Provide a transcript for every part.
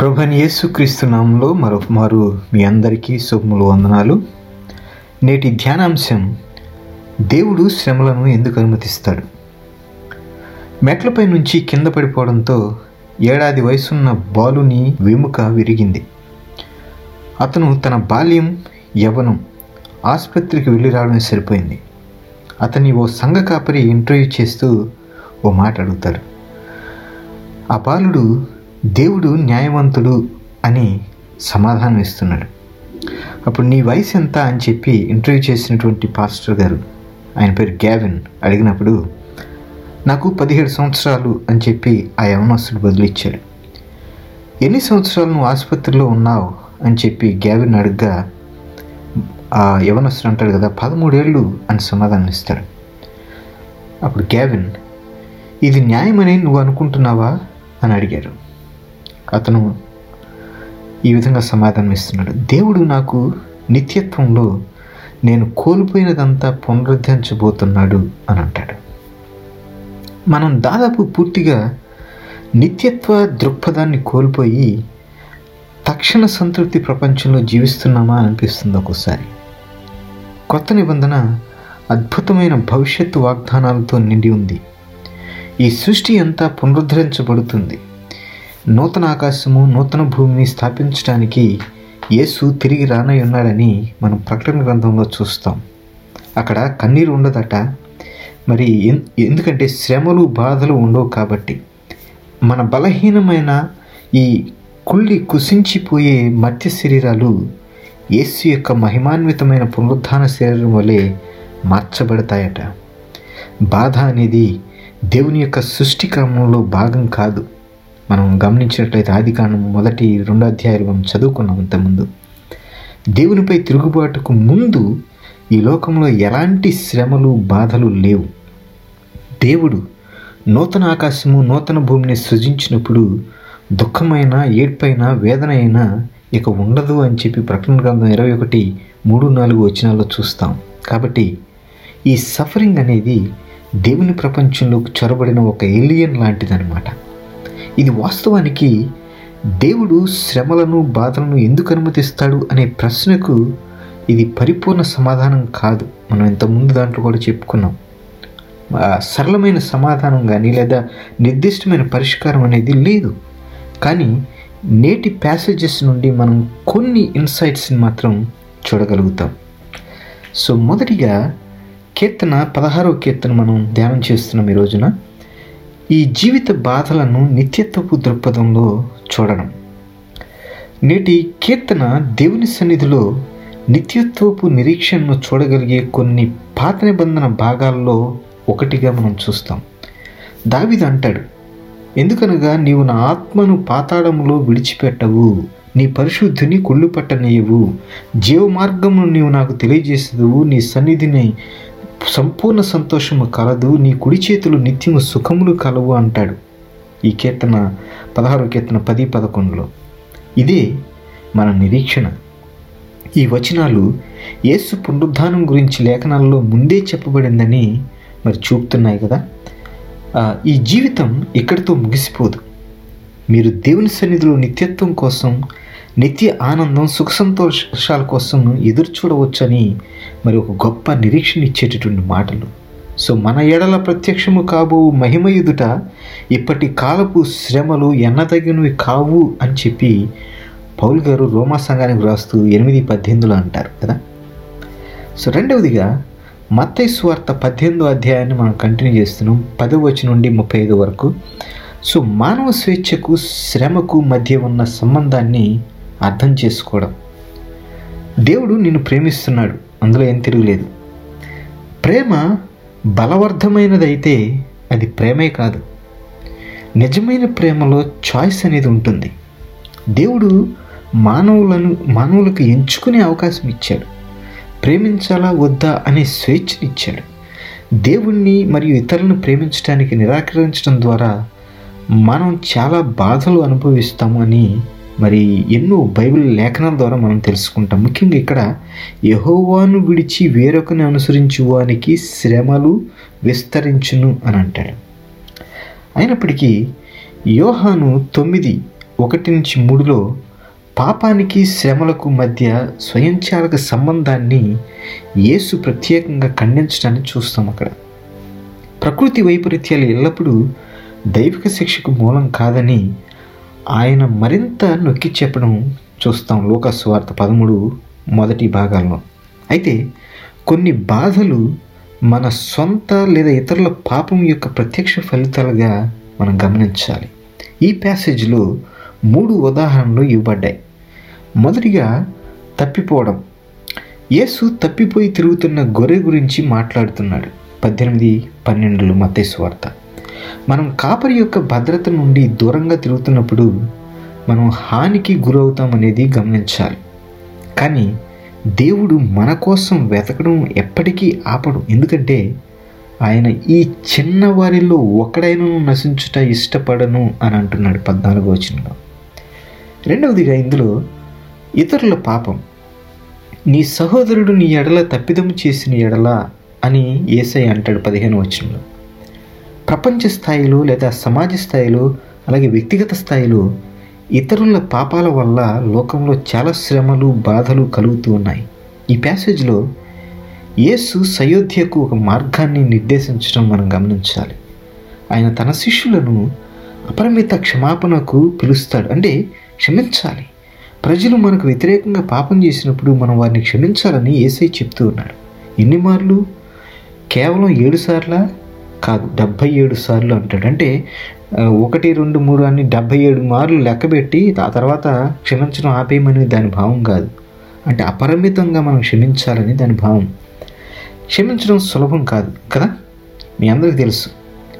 ప్రభుని యేసుక్రీస్తు నామంలో మరొక మారు మీ అందరికీ శుభములు వందనాలు. నేటి ధ్యానాంశం దేవుడు శ్రమలను ఎందుకు అనుమతిస్తాడు? మెట్లపై నుంచి కింద పడిపోవడంతో ఏడాది వయసున్న బాలుని వెముక విరిగింది. అతను తన బాల్యం యవనం ఆసుపత్రికి వెళ్ళి రావడం సరిపోయింది. అతని ఓ సంఘ కాపరి ఇంటర్వ్యూ చేస్తూ ఓ మాట అడుగుతాడు. ఆ బాలుడు దేవుడు న్యాయవంతుడు అని సమాధానం ఇస్తున్నాడు. అప్పుడు నీ వయసు ఎంత అని చెప్పి ఇంటర్వ్యూ చేసినటువంటి పాస్టర్ గారు ఆయన పేరు గ్యావిన్ అడిగినప్పుడు నాకు పదిహేడు సంవత్సరాలు అని చెప్పి ఆ యవనస్తుడు బదులిచ్చాడు. ఎన్ని సంవత్సరాలు నువ్వు ఆసుపత్రిలో ఉన్నావు అని చెప్పి గ్యావిన్ అడుగ్గా ఆ యవనస్తుడు అంటాడు కదా పదమూడేళ్ళు అని సమాధానం ఇస్తాడు. అప్పుడు గ్యావిన్ ఇది న్యాయమని నువ్వు అనుకుంటున్నావా? అని అడిగారు. అతను ఈ విధంగా సమాధానం ఇస్తున్నాడు. దేవుడు నాకు నిత్యత్వంలో నేను కోల్పోయినదంతా పునరుద్ధరించబోతున్నాడు అని అంటాడు. మనం దాదాపు పూర్తిగా నిత్యత్వ దృక్పథాన్ని కోల్పోయి తక్షణ సంతృప్తి ప్రపంచంలో జీవిస్తున్నామా అనిపిస్తుంది ఒక్కోసారి. కొత్త నిబంధన అద్భుతమైన భవిష్యత్తు వాగ్దానాలతో నిండి ఉంది. ఈ సృష్టి అంతా పునరుద్ధరించబడుతుంది. నూతన ఆకాశము నూతన భూమిని స్థాపించడానికి యేసు తిరిగి రానై ఉన్నాడని మనం ప్రకటన గ్రంథంలో చూస్తాం. అక్కడ కన్నీరు ఉండదట. మరి ఎన్- ఎందుకంటే శ్రమలు బాధలు ఉండవు కాబట్టి. మన బలహీనమైన ఈ కుళ్ళి కుసించిపోయే మత్య శరీరాలు యేసు యొక్క మహిమాన్వితమైన పునరుద్ధాన శరీరం వలె మార్చబడతాయట. బాధ అనేది దేవుని యొక్క సృష్టి క్రమంలో భాగం కాదు. మనం గమనించినట్లయితే ఆదికాండం మొదటి రెండు అధ్యాయాలు మనం చదువుకున్నాం ఇంతకుముందు. దేవునిపై తిరుగుబాటుకు ముందు ఈ లోకంలో ఎలాంటి శ్రమలు బాధలు లేవు. దేవుడు నూతన ఆకాశము నూతన భూమిని సృజించినప్పుడు దుఃఖమైన ఏడ్పైన వేదన అయినా ఇక ఉండదు అని చెప్పి ప్రకటన గ్రంథం ఇరవై ఒకటి మూడు నాలుగు వచనాల్లో చూస్తాం. కాబట్టి ఈ సఫరింగ్ అనేది దేవుని ప్రపంచంలోకి చొరబడిన ఒక ఏలియన్ లాంటిదన్నమాట. ఇది వాస్తవానికి దేవుడు శ్రమలను బాధలను ఎందుకు అనుమతిస్తాడు అనే ప్రశ్నకు ఇది పరిపూర్ణ సమాధానం కాదు. మనం ఇంతకుముందు దాంట్లో కూడా చెప్పుకున్నాం. సరళమైన సమాధానం కానీ లేదా నిర్దిష్టమైన పరిష్కారం అనేది లేదు. కానీ నేటి ప్యాసేజెస్ నుండి మనం కొన్ని ఇన్సైట్స్ని మాత్రం చూడగలుగుతాం. సో మొదటిగా కీర్తన పదహారవ కీర్తన మనం ధ్యానం చేస్తున్నాం ఈ రోజున. ఈ జీవిత బాధలను నిత్యత్వపు దృక్పథంలో చూడడం. నేటి కీర్తన దేవుని సన్నిధిలో నిత్యత్వపు నిరీక్షణను చూడగలిగే కొన్ని పాత నిబంధన భాగాల్లో ఒకటిగా మనం చూస్తాం. దావిది అంటాడు ఎందుకనగా నీవు నా ఆత్మను పాతాళములో విడిచిపెట్టవు నీ పరిశుద్ధిని కుళ్ళు పట్టనీయవు జీవ మార్గమును నీవు నాకు తెలియజేసేదువు నీ సన్నిధిని సంపూర్ణ సంతోషము కలదు నీ కుడి చేతులు నిత్యము సుఖములు కలవు అంటాడు ఈ కీర్తన పదహారు కీర్తన పది పదకొండులో. ఇదే మన నిరీక్షణ. ఈ వచనాలు యేసు పునరుద్ధానం గురించి లేఖనాల్లో ముందే చెప్పబడిందని మరి చూపుతున్నాయి కదా. ఈ జీవితం ఇక్కడితో ముగిసిపోదు? మీరు దేవుని సన్నిధిలో నిత్యత్వం కోసం నిత్య ఆనందం సుఖ సంతోషాల కోసం ఎదురు చూడవచ్చని మరి ఒక గొప్ప నిరీక్షణ ఇచ్చేటటువంటి మాటలు. సో మన ఎడల ప్రత్యక్షము కాబో మహిమ ఎదుట ఇప్పటి కాలపు శ్రమలు ఎన్నదగినవి కావు అని చెప్పి పౌల్ గారు రోమా సంఘానికి రాస్తూ ఎనిమిది పద్దెనిమిదిలో అంటారు కదా. సో రెండవదిగా మత్తై స్వార్థ పద్దెనిమిదో అధ్యాయాన్ని మనం కంటిన్యూ చేస్తున్నాం. పదవ వచ్చి నుండి ముప్పై ఐదు వరకు. సో మానవ స్వేచ్ఛకు శ్రమకు మధ్య ఉన్న సంబంధాన్ని అర్థం చేసుకోవడం. దేవుడు నిన్ను ప్రేమిస్తున్నాడు అందులో ఏం తిరుగులేదు. ప్రేమ బలవర్ధమైనదైతే అది ప్రేమే కాదు. నిజమైన ప్రేమలో చాయిస్ అనేది ఉంటుంది. దేవుడు మానవులను మానవులకు ఎంచుకునే అవకాశం ఇచ్చాడు. ప్రేమించాలా వద్దా అనే స్వేచ్ఛనిచ్చాడు. దేవుణ్ణి మరియు ఇతరులను ప్రేమించడానికి నిరాకరించడం ద్వారా మనం చాలా బాధలు అనుభవిస్తాము అని మరి ఎన్నో బైబిల్ లేఖనాల ద్వారా మనం తెలుసుకుంటాం. ముఖ్యంగా ఇక్కడ యహోవాను విడిచి వేరొకని అనుసరించు వానికి శ్రమలు విస్తరించును అని అంటాడు. అయినప్పటికీ యోహాను తొమ్మిది ఒకటి నుంచి మూడులో పాపానికి శ్రమలకు మధ్య స్వయంచాలక సంబంధాన్ని యేసు ప్రత్యేకంగా ఖండించడాన్ని చూస్తాం అక్కడ. ప్రకృతి వైపరీత్యాలు ఎల్లప్పుడూ దైవిక శిక్షకు మూలం కాదని ఆయన మరింత నొక్కి చెప్పడం చూస్తాం లోకస్వార్త పదమూడు మొదటి భాగాల్లో. అయితే కొన్ని బాధలు మన సొంత లేదా ఇతరుల పాపం యొక్క ప్రత్యక్ష ఫలితాలుగా మనం గమనించాలి. ఈ ప్యాసేజ్లో మూడు ఉదాహరణలు ఇవ్వబడ్డాయి. మొదటిగా తప్పిపోవడం. యేసు తప్పిపోయి తిరుగుతున్న గొర్రె గురించి మాట్లాడుతున్నాడు. పద్దెనిమిది పన్నెండులు మత్తేసు వార్త. మనం కాపరి యొక్క భద్రత నుండి దూరంగా తిరుగుతున్నప్పుడు మనం హానికి గురవుతామనేది గమనించాలి. కానీ దేవుడు మన కోసం వెతకడం ఎప్పటికీ ఆపడు. ఎందుకంటే ఆయన ఈ చిన్న వారిలో ఒకడైనను నశించుట ఇష్టపడను అని అంటున్నాడు పద్నాలుగో వచనంలో. రెండవదిగా ఇందులో ఇతరుల పాపం. నీ సహోదరుడు నీ ఎడల తప్పిదము చేసిన ఎడల అని ఏసై అంటాడు పదిహేను వచనంలో. ప్రపంచ స్థాయిలో లేదా సమాజ స్థాయిలో అలాగే వ్యక్తిగత స్థాయిలో ఇతరుల పాపాల వల్ల లోకంలో చాలా శ్రమలు బాధలు కలుగుతూ ఉన్నాయి. ఈ ప్యాసేజ్లో యేసు సయోధ్యకు ఒక మార్గాన్ని నిర్దేశించడం మనం గమనించాలి. ఆయన తన శిష్యులను అపరిమిత క్షమాపణకు పిలుస్తాడు. అంటే క్షమించాలి. ప్రజలు మనకు వ్యతిరేకంగా పాపం చేసినప్పుడు మనం వారిని క్షమించాలని ఏసై చెప్తూ ఉన్నాడు. ఎన్ని మార్లు? కేవలం ఏడు సార్లా? కాదు డెబ్భై ఏడు సార్లు అంటాడు. అంటే ఒకటి రెండు మూడు అని డెబ్భై ఏడు మార్లు లెక్కబెట్టి ఆ తర్వాత క్షమించడం ఆపేయమని దాని భావం కాదు. అంటే అపరిమితంగా మనం క్షమించాలని దాని భావం. క్షమించడం సులభం కాదు కదా? మీ అందరికీ తెలుసు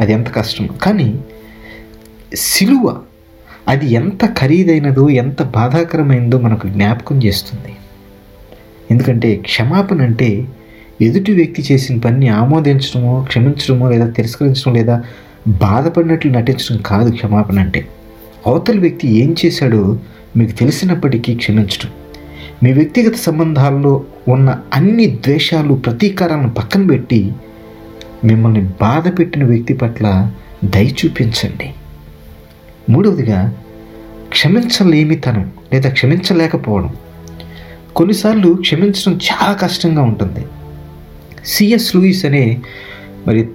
అది ఎంత కష్టం కానీ సిలువ అది ఎంత ఖరీదైనదో ఎంత బాధాకరమైనదో మనకు జ్ఞాపకం చేస్తుంది. ఎందుకంటే క్షమాపణ అంటే ఎదుటి వ్యక్తి చేసిన పనిని ఆమోదించడమో క్షమించడమో లేదా తిరస్కరించడం లేదా బాధపడినట్లు నటించడం కాదు క్షమాపణ అంటే. అవతల వ్యక్తి ఏం చేశాడో మీకు తెలిసినప్పటికీ క్షమించడం. మీ వ్యక్తిగత సంబంధాల్లో ఉన్న అన్ని ద్వేషాలు ప్రతీకారాలను పక్కన పెట్టి మిమ్మల్ని బాధ పెట్టిన వ్యక్తి పట్ల దయ చూపించండి. మూడవదిగా క్షమించలేమితనం లేదా క్షమించలేకపోవడం. కొన్నిసార్లు క్షమించడం చాలా కష్టంగా ఉంటుంది. సిఎస్ లూయిస్ అనే మరి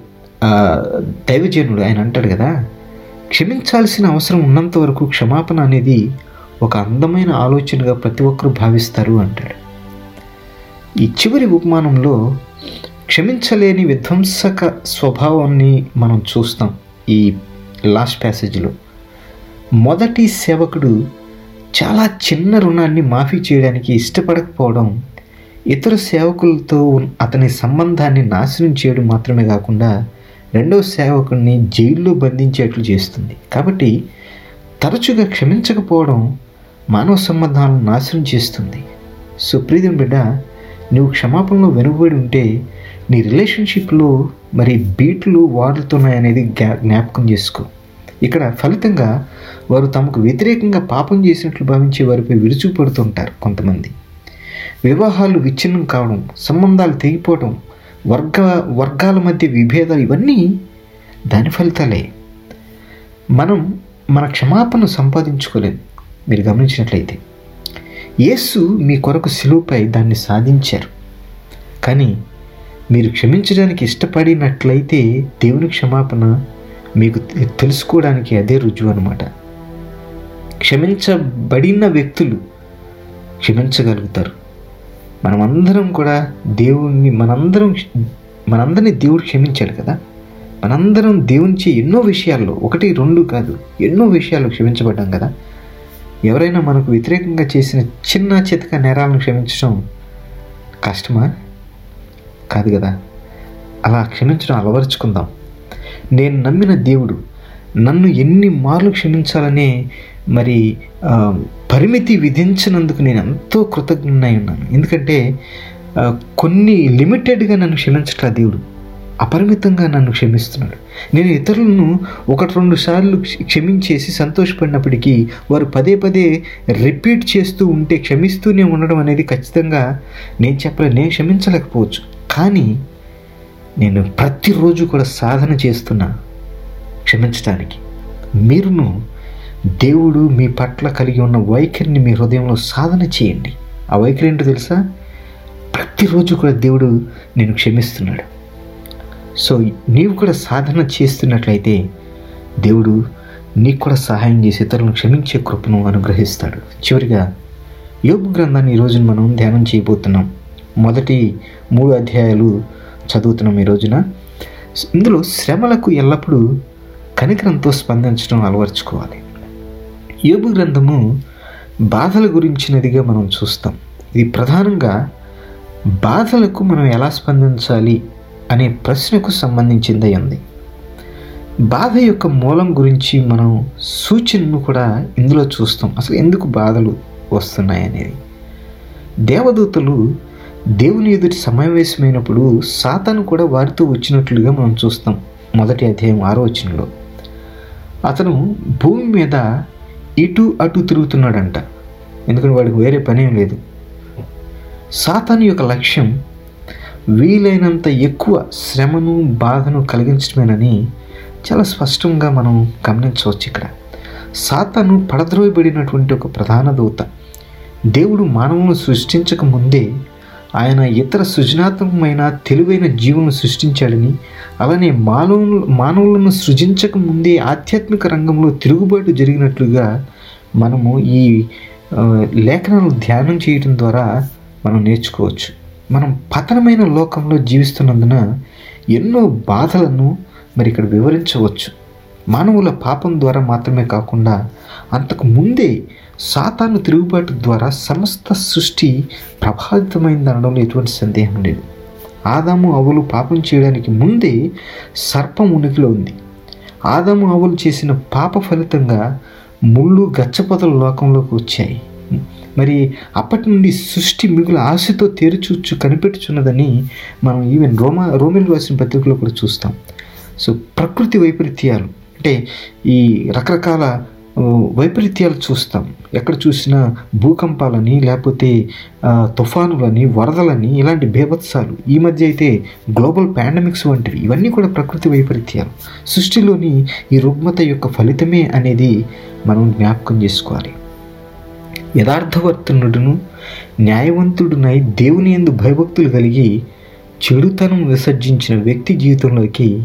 దైవజనుడు ఆయన అంటాడు కదా క్షమించాల్సిన అవసరం ఉన్నంత వరకు క్షమాపణ అనేది ఒక అందమైన ఆలోచనగా ప్రతి ఒక్కరూ భావిస్తారు అంటాడు. ఈ చివరి ఉపమానంలో క్షమించలేని విధ్వంసక స్వభావాన్ని మనం చూస్తాం ఈ లాస్ట్ ప్యాసేజ్లో. మొదటి సేవకుడు చాలా చిన్న రుణాన్ని మాఫీ చేయడానికి ఇష్టపడకపోవడం ఇతర సేవకులతో అతని సంబంధాన్ని నాశనం చేయడం మాత్రమే కాకుండా రెండవ సేవకుడిని జైల్లో బంధించేట్లు చేస్తుంది. కాబట్టి తరచుగా క్షమించకపోవడం మానవ సంబంధాలను నాశనం చేస్తుంది. సో ప్రీతం బిడ్డ నువ్వు క్షమాపణలో వెనుకబడి ఉంటే నీ రిలేషన్షిప్లో మరి బీట్లు వాడుతున్నాయనేది జ్ఞాపకం చేసుకో. ఇక్కడ ఫలితంగా వారు తమకు వ్యతిరేకంగా పాపం చేసినట్లు భావించే వారిపై విరుచుకుపడుతుంటారు కొంతమంది. వివాహాలు విచ్ఛిన్నం కావడం సంబంధాలు తెగిపోవడం వర్గ వర్గాల మధ్య విభేదాలు ఇవన్నీ దాని ఫలితాలే. మనం మన క్షమాపణ సంపాదించుకోలేదు మీరు గమనించినట్లయితే యేసు మీ కొరకు సిలువుపై దాన్ని సాధించారు. కానీ మీరు క్షమించడానికి ఇష్టపడినట్లయితే దేవుని క్షమాపణ మీకు తెలుసుకోవడానికి అదే రుజువు అనమాట క్షమించబడిన వ్యక్తులు క్షమించగలుగుతారు. మనమందరం కూడా దేవుణ్ణి మనందరం మనందరినీ దేవుడు క్షమించాడు కదా? మనందరం దేవునిచే ఎన్నో విషయాల్లో ఒకటి రెండు కాదు ఎన్నో విషయాలు క్షమించబడ్డాం కదా? ఎవరైనా మనకు వ్యతిరేకంగా చేసిన చిన్న చితక నేరాలను క్షమించడం కష్టమా? కాదు కదా. అలా క్షమించడం అలవరుచుకుందాం. నేను నమ్మిన దేవుడు నన్ను ఎన్ని మార్లు క్షమించాలనే మరి పరిమితి విధించినందుకు నేను ఎంతో కృతజ్ఞనై ఉన్నాను. ఎందుకంటే కొన్ని లిమిటెడ్గా నన్ను క్షమించట్లా దేవుడు అపరిమితంగా నన్ను క్షమిస్తున్నాడు. నేను ఇతరులను ఒకటి రెండు సార్లు క్ష- క్షమించేసి సంతోషపడినప్పటికీ వారు పదే పదే రిపీట్ చేస్తూ ఉంటే క్షమిస్తూనే ఉండడం అనేది ఖచ్చితంగా నేను చెప్పలేదు నేను క్షమించలేకపోవచ్చు. కానీ నేను ప్రతిరోజు కూడా సాధన చేస్తున్నా క్షమించడానికి మీరును దేవుడు మీ పట్ల కలిగి ఉన్న వైఖరిని మీ హృదయంలో సాధన చేయండి. ఆ వైఖరి ఏంటో తెలుసా? ప్రతిరోజు కూడా దేవుడు నేను క్షమిస్తున్నాడు. సో నీవు కూడా సాధన చేస్తున్నట్లయితే దేవుడు నీకు కూడా సహాయం చేసి ఇతరులను క్షమించే కృపను అనుగ్రహిస్తాడు. చివరిగా యోగ గ్రంథాన్ని ఈరోజు మనం ధ్యానం చేయబోతున్నాం. మొదటి మూడు అధ్యాయాలు చదువుతున్నాం ఈ రోజున. ఇందులో శ్రమలకు ఎల్లప్పుడూ కనికరంతో స్పందించడం అలవర్చుకోవాలి. యోగు గ్రంథము బాధల గురించినదిగా మనం చూస్తాం. ఇది ప్రధానంగా బాధలకు మనం ఎలా స్పందించాలి అనే ప్రశ్నకు సంబంధించింది ఉంది. బాధ యొక్క మూలం గురించి మనం సూచనను కూడా ఇందులో చూస్తాం. అసలు ఎందుకు బాధలు వస్తున్నాయి అనేది. దేవదూతలు దేవుని ఎదుటి సమావేశమైనప్పుడు సాతాను కూడా వారితో వచ్చినట్లుగా మనం చూస్తాం. మొదటి అధ్యాయం ఆరో వచనంలో. అతను భూమి మీద ఇటు అటు తిరుగుతున్నాడంట. ఎందుకంటే వాడికి వేరే పనేం లేదు. సాతాను యొక్క లక్ష్యం వీలైనంత ఎక్కువ శ్రమను బాధను కలిగించడమేనని చాలా స్పష్టంగా మనం గమనించవచ్చు ఇక్కడ. సాతాను పడద్రోయబడినటువంటి ఒక ప్రధాన దూత. దేవుడు మానవులను సృష్టించక ముందే ఆయన ఇతర సృజనాత్మకమైన తెలివైన జీవులను సృష్టించాడని అలానే మానవులు మానవులను సృజించక ముందే ఆధ్యాత్మిక రంగంలో తిరుగుబాటు జరిగినట్లుగా మనము ఈ లేఖనాలు ధ్యానం చేయటం ద్వారా మనం నేర్చుకోవచ్చు. మనం పతనమైన లోకంలో జీవిస్తున్నందున ఎన్నో బాధలను మరి ఇక్కడ వివరించవచ్చు. మానవుల పాపం ద్వారా మాత్రమే కాకుండా అంతకు ముందే సాతాను తిరుగుబాటు ద్వారా సమస్త సృష్టి ప్రభావితమైంది అనడంలో ఎటువంటి సందేహం లేదు. ఆదాము అవులు పాపం చేయడానికి ముందే సర్పం ఉనికిలో ఉంది. ఆదాము అవులు చేసిన పాప ఫలితంగా ముళ్ళు గచ్చపొదల లోకంలోకి వచ్చాయి. మరి అప్పటి నుండి సృష్టి మిగులు ఆశతో తెరుచూచు కనిపెట్టుచున్నదని మనం ఈవెన్ రోమా రోమిల్ రాసిన పత్రికలో కూడా చూస్తాం. సో ప్రకృతి వైపరీత్యాలు అంటే ఈ రకరకాల వైపరీత్యాలు చూస్తాం. ఎక్కడ చూసినా భూకంపాలని లేకపోతే తుఫానులని వరదలని ఇలాంటి బేభత్సాలు. ఈ మధ్య అయితే గ్లోబల్ పాండమిక్స్ వంటివి. ఇవన్నీ కూడా ప్రకృతి వైపరీత్యాలు. సృష్టిలోని ఈ రుగ్మత యొక్క ఫలితమే అనేది మనం జ్ఞాపకం చేసుకోవాలి. యథార్థవర్తనుడును న్యాయవంతుడునై దేవుని ఎందు భయభక్తులు కలిగి చెడుతనం విసర్జించిన వ్యక్తి జీవితంలోకి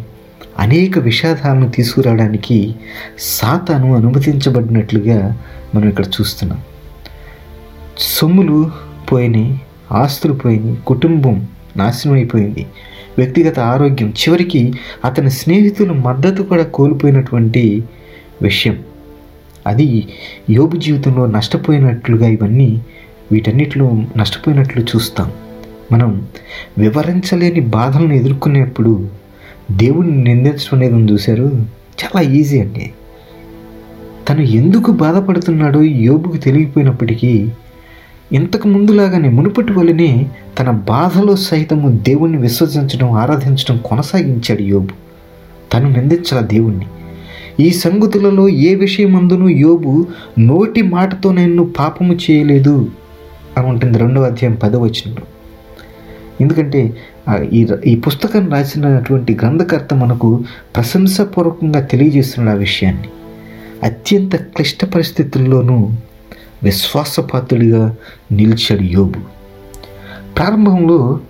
అనేక విషాదాలను తీసుకురావడానికి సాతాను అనుమతించబడినట్లుగా మనం ఇక్కడ చూస్తున్నాం. సొమ్ములు పోయినాయి ఆస్తులు పోయినాయి కుటుంబం నాశనం అయిపోయింది వ్యక్తిగత ఆరోగ్యం. చివరికి అతని స్నేహితుల మద్దతు కూడా కోల్పోయినటువంటి విషయం. అది యోబు జీవితంలో నష్టపోయినట్లుగా ఇవన్నీ వీటన్నిటిలో నష్టపోయినట్లు చూస్తాం. మనం వివరించలేని బాధలను ఎదుర్కొనేప్పుడు దేవుడిని నిందించడం అనేది చూశారు. చాలా ఈజీ అండి. తను ఎందుకు బాధపడుతున్నాడో యోబుకు తెలియపోయినప్పటికీ ఇంతకు ముందులాగానే మునుపటి వల్లనే తన బాధలో సైతము దేవుణ్ణి విశ్వసించడం ఆరాధించడం కొనసాగించాడు యోబు. తను నిందించాల దేవుణ్ణి. ఈ సంగతులలో ఏ విషయమందును యోబు నోటి మాటతో నేను పాపము చేయలేదు అని ఉంటుంది రెండవ అధ్యాయం పదవచనంలో ఎందుకంటే ఈ ఈ పుస్తకం రాసినటువంటి గ్రంథకర్త మనకు ప్రశంసపూర్వకంగా తెలియజేస్తున్నాడు ఆ విషయాన్ని. అత్యంత క్లిష్ట పరిస్థితుల్లోనూ విశ్వాసపాతుడిగా నిలిచాడు యోబు. ప్రారంభంలో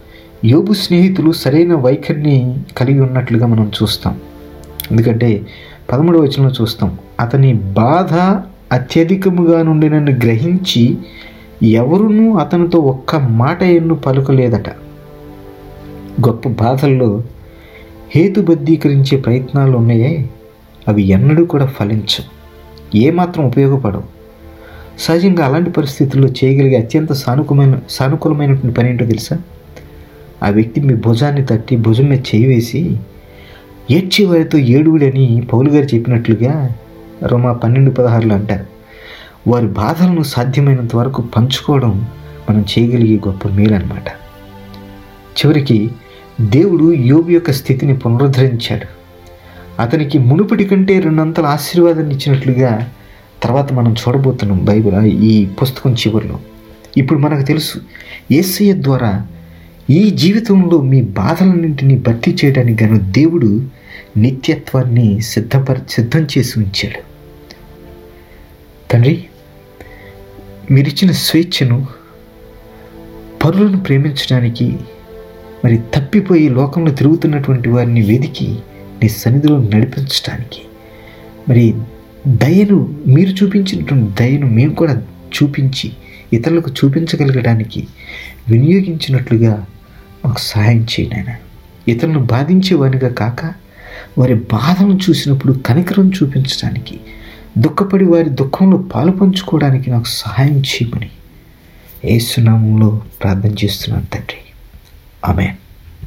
యోబు స్నేహితులు సరైన వైఖరిని కలిగి ఉన్నట్లుగా మనం చూస్తాం. ఎందుకంటే పదమూడవ వచనంలో చూస్తాం అతని బాధ అత్యధికముగా నుండి నన్ను గ్రహించి ఎవరునూ అతనితో ఒక్క మాట ఎన్ను పలుకలేదట. గొప్ప బాధల్లో హేతుబద్ధీకరించే ప్రయత్నాలు ఉన్నాయే అవి ఎన్నడూ కూడా ఫలించవు. ఏమాత్రం ఉపయోగపడవు. సహజంగా అలాంటి పరిస్థితుల్లో చేయగలిగే అత్యంత సానుకూలమైన సానుకూలమైనటువంటి పని ఏంటో తెలుసా? ఆ వ్యక్తి మీ భుజాన్ని తట్టి భుజం మీద చేయి వేసి ఏడ్చే వారితో ఏడుగుడని పౌలు గారు చెప్పినట్లుగా రోమా పన్నెండు పదహారులు అంటారు. వారి బాధలను సాధ్యమైనంత వరకు పంచుకోవడం మనం చేయగలిగే గొప్ప మేలు అనమాట చివరికి దేవుడు యోబు యొక్క స్థితిని పునరుద్ధరించాడు. అతనికి మునుపటి కంటే రెండంతల ఆశీర్వాదాన్ని ఇచ్చినట్లుగా తర్వాత మనం చూడబోతున్నాం బైబిల్ ఈ పుస్తకం చివరిలో. ఇప్పుడు మనకు తెలుసు ఏసయ్య ద్వారా ఈ జీవితంలో మీ బాధలన్నింటినీ భర్తీ చేయడానికి గాను దేవుడు నిత్యత్వాన్ని సిద్ధపర సిద్ధం చేసి ఉంచాడు. తండ్రి మీరిచ్చిన స్వేచ్ఛను పరులను ప్రేమించడానికి మరి తప్పిపోయి లోకంలో తిరుగుతున్నటువంటి వారిని వెదికి నీ సన్నిధిలో నడిపించడానికి మరి దయను మీరు చూపించినటువంటి దయను మేము కూడా చూపించి ఇతరులకు చూపించగలగడానికి వినియోగించినట్లుగా మాకు సహాయం చేయనైనా ఇతరులను బాధించేవానిగా కాక వారి బాధను చూసినప్పుడు కనికరం చూపించడానికి దుఃఖపడి వారి దుఃఖంలో పాలు పంచుకోవడానికి నాకు సహాయం చేయమని. ఏసునామంలో ప్రార్థన చేస్తున్నాను తండ్రి. Amém.